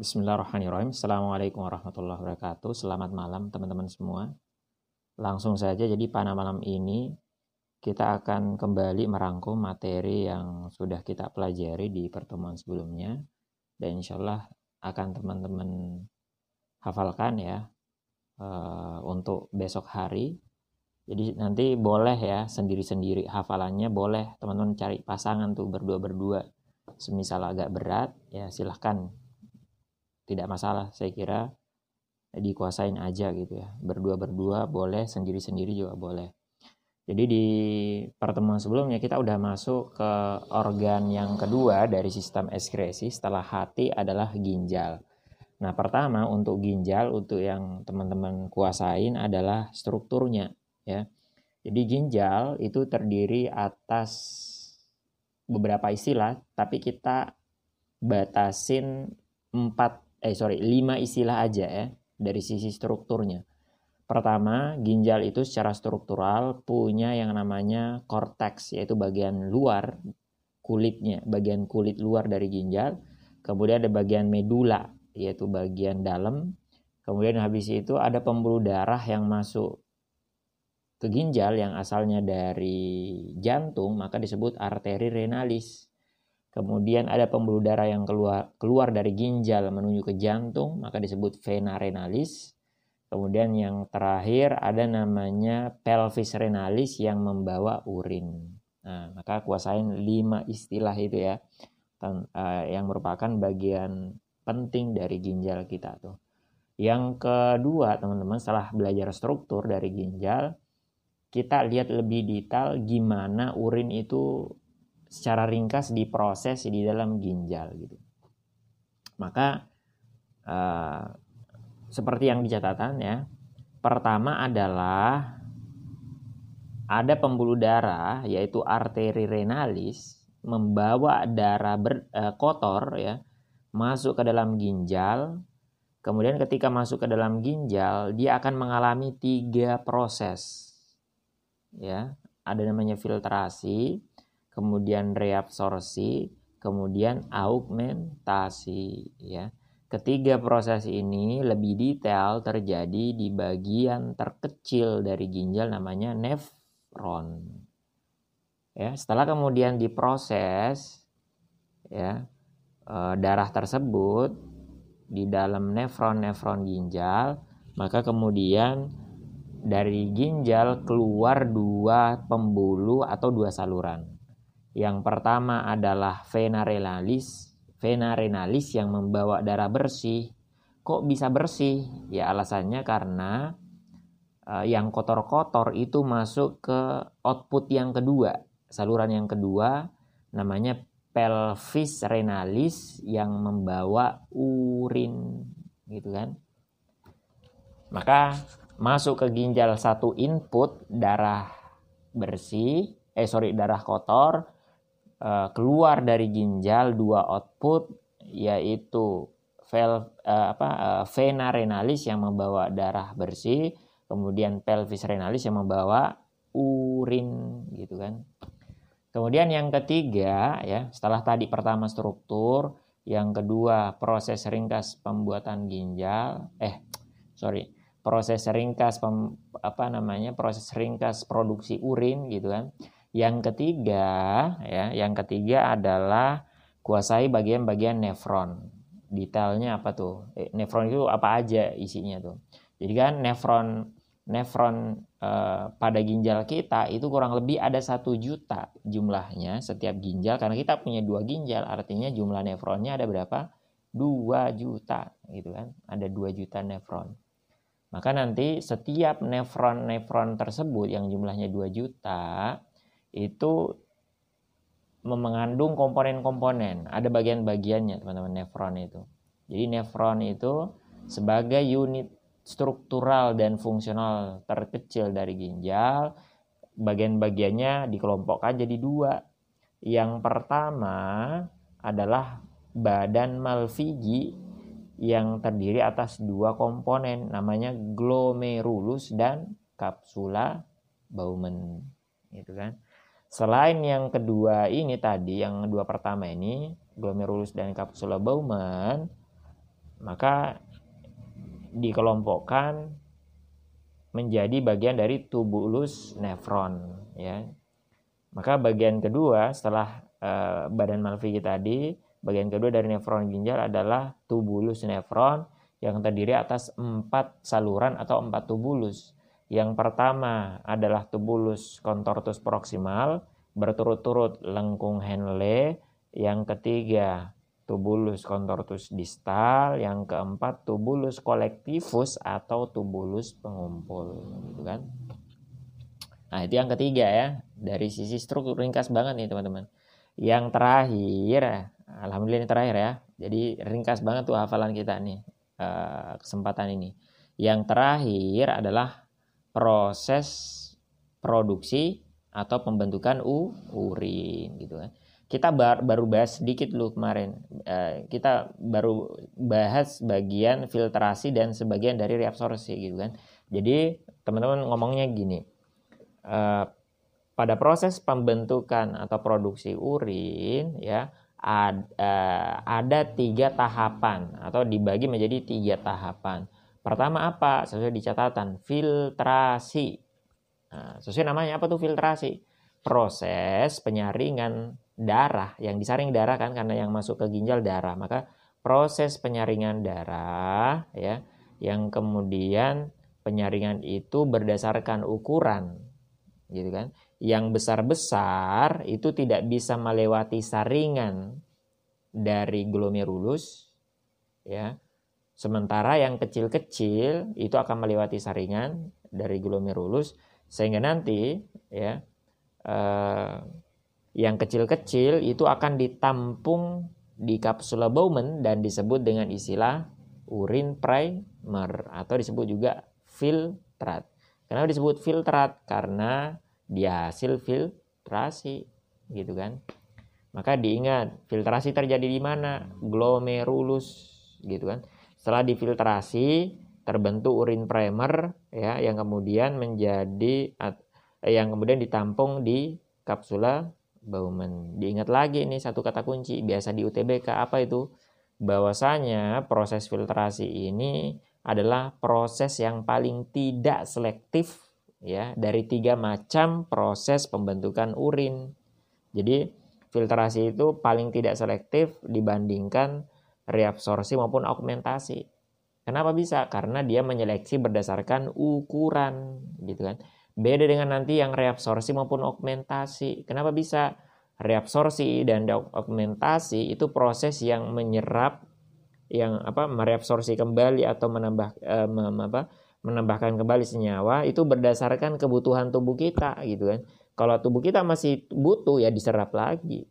Bismillahirrahmanirrahim. Assalamualaikum warahmatullahi wabarakatuh. Selamat malam teman-teman semua. Langsung saja jadi pada malam ini kita akan kembali merangkum materi yang sudah kita pelajari di pertemuan sebelumnya dan insya Allah akan teman-teman hafalkan ya uh, untuk besok hari. Jadi nanti boleh ya sendiri-sendiri hafalannya boleh teman-teman cari pasangan tuh berdua-berdua. Semisal agak berat ya silahkan tidak masalah saya kira dikuasain aja gitu ya. Berdua berdua boleh sendiri sendiri juga boleh. Jadi di pertemuan sebelumnya kita udah masuk ke organ yang kedua dari sistem ekskresi setelah hati adalah ginjal. Nah pertama untuk ginjal untuk yang teman-teman kuasain adalah strukturnya ya. Jadi ginjal itu terdiri atas beberapa istilah tapi kita batasin empat eh sorry lima istilah aja ya dari sisi strukturnya. Pertama, ginjal itu secara struktural punya yang namanya korteks yaitu bagian luar kulitnya, bagian kulit luar dari ginjal. Kemudian ada bagian medula yaitu bagian dalam. Kemudian habis itu ada pembuluh darah yang masuk ke ginjal yang asalnya dari jantung maka disebut arteri renalis. Kemudian ada pembuluh darah yang keluar keluar dari ginjal menuju ke jantung, maka disebut vena renalis. Kemudian yang terakhir ada namanya pelvis renalis yang membawa urin. Nah, maka kuasain lima istilah itu ya, eh, yang merupakan bagian penting dari ginjal kita tuh. Yang kedua, teman-teman, setelah belajar struktur dari ginjal, kita lihat lebih detail gimana urin itu secara ringkas diproses di dalam ginjal gitu. Maka uh, seperti yang dicatatan ya, pertama adalah ada pembuluh darah yaitu arteri renalis membawa darah ber, uh, kotor ya masuk ke dalam ginjal. Kemudian ketika masuk ke dalam ginjal, dia akan mengalami tiga proses. Ya, ada namanya filtrasi, kemudian reabsorpsi, kemudian augmentasi ya. Ketiga proses ini lebih detail terjadi di bagian terkecil dari ginjal namanya nefron. Ya, setelah kemudian diproses ya eh, darah tersebut di dalam nefron-nefron ginjal, maka kemudian dari ginjal keluar dua pembuluh atau dua saluran. Yang pertama adalah vena renalis, vena renalis yang membawa darah bersih. Kok bisa bersih? Ya alasannya karena uh, yang kotor-kotor itu masuk ke output yang kedua, saluran yang kedua namanya pelvis renalis yang membawa urin gitu kan. Maka masuk ke ginjal satu input darah bersih, eh sorry darah kotor, uh, keluar dari ginjal dua output yaitu vel uh, apa uh, vena renalis yang membawa darah bersih, kemudian pelvis renalis yang membawa urin gitu kan. Kemudian yang ketiga ya, setelah tadi pertama struktur, yang kedua proses ringkas pembuatan ginjal, eh sorry, proses ringkas pem, apa namanya proses ringkas produksi urin gitu kan. Yang ketiga, ya, yang ketiga adalah kuasai bagian-bagian nefron. Detailnya apa tuh? Eh, nefron itu apa aja isinya tuh? Jadi kan nefron nefron eh, pada ginjal kita itu kurang lebih ada satu juta jumlahnya setiap ginjal karena kita punya dua ginjal artinya jumlah nefronnya ada berapa? Dua juta gitu kan? Ada dua juta nefron. Maka nanti setiap nefron-nefron tersebut yang jumlahnya 2 juta itu mengandung komponen-komponen. Ada bagian-bagiannya teman-teman nefron itu. Jadi nefron itu sebagai unit struktural dan fungsional terkecil dari ginjal, bagian-bagiannya dikelompokkan jadi dua. Yang pertama adalah badan Malfigi yang terdiri atas dua komponen namanya glomerulus dan kapsula Bowman gitu kan Selain yang kedua ini tadi, yang dua pertama ini, glomerulus dan kapsula Bowman, maka dikelompokkan menjadi bagian dari tubulus nefron ya. Maka bagian kedua setelah uh, badan Malfigi tadi, bagian kedua dari nefron ginjal adalah tubulus nefron yang terdiri atas empat saluran atau empat tubulus. Yang pertama adalah tubulus contortus proximal berturut-turut lengkung Henle. Yang ketiga tubulus contortus distal, yang keempat tubulus collectivus atau tubulus pengumpul, gitu kan. Nah, itu yang ketiga ya. Dari sisi struktur ringkas banget nih, teman-teman. Yang terakhir, alhamdulillah ini terakhir ya. Jadi ringkas banget tuh hafalan kita nih eh, kesempatan ini. Yang terakhir adalah proses produksi atau pembentukan u urin gitu kan kita bar, baru bahas sedikit dulu kemarin. Uh, kita baru bahas bagian filtrasi dan sebagian dari reabsorpsi gitu kan. Jadi teman-teman ngomongnya gini. Uh, pada proses pembentukan atau produksi urin ya ada, uh, ada tiga tahapan atau dibagi menjadi tiga tahapan. Pertama apa? Sesuai di catatan filtrasi. Nah, sesuai namanya apa tuh filtrasi? Proses penyaringan darah yang disaring darah kan karena yang masuk ke ginjal darah maka proses penyaringan darah ya yang kemudian penyaringan itu berdasarkan ukuran gitu kan yang besar-besar itu tidak bisa melewati saringan dari glomerulus ya sementara yang kecil-kecil itu akan melewati saringan dari glomerulus sehingga nanti ya eh, yang kecil-kecil itu akan ditampung di kapsula Bowman dan disebut dengan istilah urin primer atau disebut juga filtrat. Kenapa disebut filtrat? Karena dia hasil filtrasi, gitu kan? Maka diingat, filtrasi terjadi di mana? Glomerulus, gitu kan? Setelah difiltrasi, terbentuk urin primer ya yang kemudian menjadi yang kemudian ditampung di kapsula Bauman. Diingat lagi ini satu kata kunci biasa di UTBK apa itu? Bahwasanya proses filtrasi ini adalah proses yang paling tidak selektif ya dari tiga macam proses pembentukan urin. Jadi filtrasi itu paling tidak selektif dibandingkan reabsorpsi maupun augmentasi. Kenapa bisa? Karena dia menyeleksi berdasarkan ukuran gitu kan. Beda dengan nanti yang reabsorpsi maupun augmentasi. Kenapa bisa? Reabsorpsi dan augmentasi itu proses yang menyerap yang apa mereabsorpsi kembali atau menambah eh, apa menambahkan kembali senyawa itu berdasarkan kebutuhan tubuh kita gitu kan. Kalau tubuh kita masih butuh ya diserap lagi,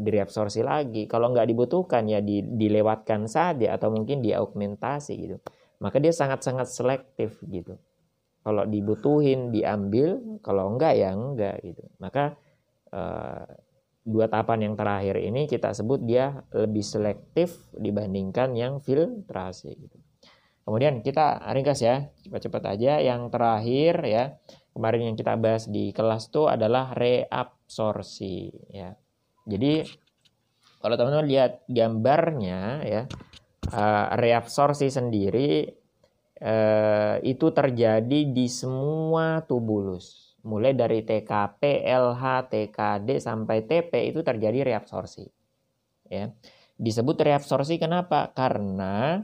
direabsorpsi lagi. Kalau nggak dibutuhkan ya di, dilewatkan saja atau mungkin diaugmentasi gitu. Maka dia sangat-sangat selektif gitu. Kalau dibutuhin diambil, kalau enggak ya enggak gitu. Maka eh, dua tahapan yang terakhir ini kita sebut dia lebih selektif dibandingkan yang filtrasi gitu. Kemudian kita ringkas ya, cepat-cepat aja. Yang terakhir ya, kemarin yang kita bahas di kelas itu adalah reabsorpsi ya. Jadi kalau teman-teman lihat gambarnya ya, uh, reabsorpsi sendiri eh, itu terjadi di semua tubulus. Mulai dari TKP, LH, TKD sampai TP itu terjadi reabsorpsi. Ya. Disebut reabsorpsi kenapa? Karena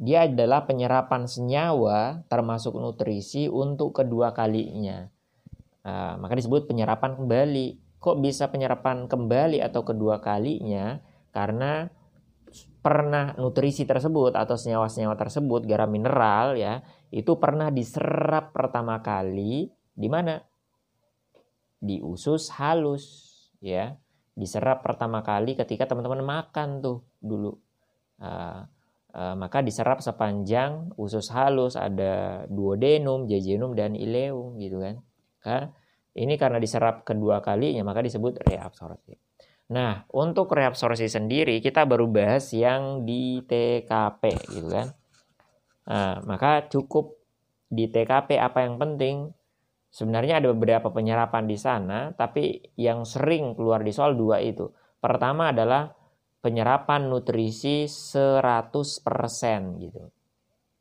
dia adalah penyerapan senyawa termasuk nutrisi untuk kedua kalinya. Nah, maka disebut penyerapan kembali. Kok bisa penyerapan kembali atau kedua kalinya? Karena pernah nutrisi tersebut atau senyawa-senyawa tersebut garam mineral ya itu pernah diserap pertama kali di mana di usus halus ya diserap pertama kali ketika teman-teman makan tuh dulu uh, uh, maka diserap sepanjang usus halus ada duodenum, jejunum dan ileum gitu kan. Ini karena diserap kedua kalinya maka disebut reabsorpsi. Nah, untuk reabsorpsi sendiri kita baru bahas yang di TKP gitu kan. Nah, maka cukup di TKP apa yang penting? Sebenarnya ada beberapa penyerapan di sana, tapi yang sering keluar di soal dua itu. Pertama adalah penyerapan nutrisi 100% gitu.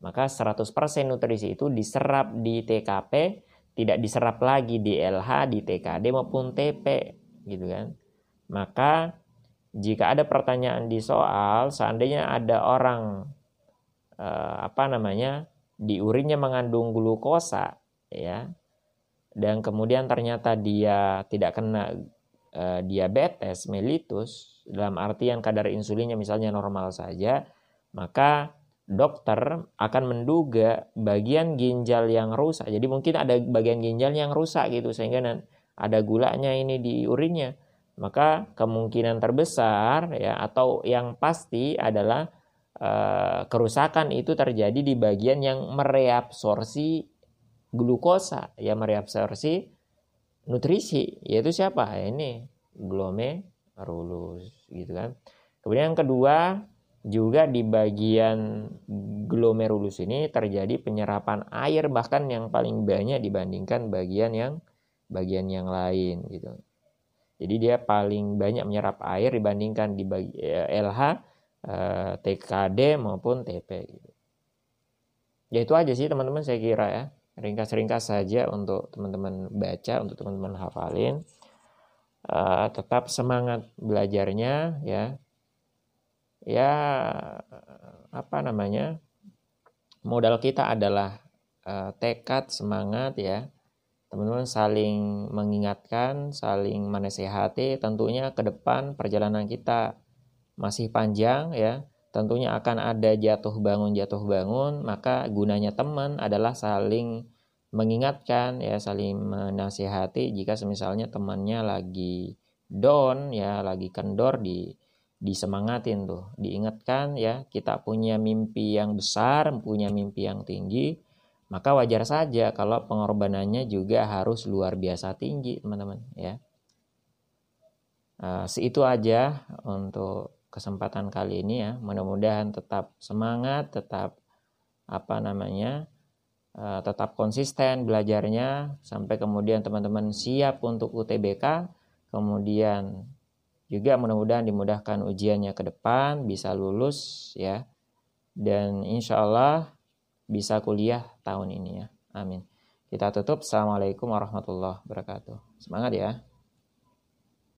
Maka 100% nutrisi itu diserap di TKP, tidak diserap lagi di LH, di TKD maupun TP gitu kan. Maka jika ada pertanyaan di soal, seandainya ada orang eh, apa namanya di urinnya mengandung glukosa, ya, dan kemudian ternyata dia tidak kena uh, diabetes mellitus dalam artian kadar insulinnya misalnya normal saja, maka dokter akan menduga bagian ginjal yang rusak. Jadi mungkin ada bagian ginjal yang rusak gitu sehingga ada gulanya ini di urinnya. Maka kemungkinan terbesar ya atau yang pasti adalah uh, kerusakan itu terjadi di bagian yang mereabsorsi glukosa yang mereabsorsi nutrisi yaitu siapa ini glomerulus gitu kan kemudian yang kedua juga di bagian glomerulus ini terjadi penyerapan air bahkan yang paling banyak dibandingkan bagian yang bagian yang lain gitu jadi dia paling banyak menyerap air dibandingkan di bagi, LH eh, TKD maupun TP gitu. ya itu aja sih teman-teman saya kira ya ringkas-ringkas saja untuk teman-teman baca, untuk teman-teman hafalin. Uh, tetap semangat belajarnya ya. Ya apa namanya? Modal kita adalah uh, tekad, semangat ya. Teman-teman saling mengingatkan, saling menasehati tentunya ke depan perjalanan kita masih panjang ya tentunya akan ada jatuh bangun jatuh bangun maka gunanya teman adalah saling mengingatkan ya saling menasihati jika semisalnya temannya lagi down ya lagi kendor di disemangatin tuh diingatkan ya kita punya mimpi yang besar punya mimpi yang tinggi maka wajar saja kalau pengorbanannya juga harus luar biasa tinggi teman-teman ya uh, seitu aja untuk kesempatan kali ini ya. Mudah-mudahan tetap semangat, tetap apa namanya, uh, tetap konsisten belajarnya sampai kemudian teman-teman siap untuk UTBK. Kemudian juga mudah-mudahan dimudahkan ujiannya ke depan, bisa lulus ya. Dan insya Allah bisa kuliah tahun ini ya. Amin. Kita tutup. Assalamualaikum warahmatullahi wabarakatuh. Semangat ya.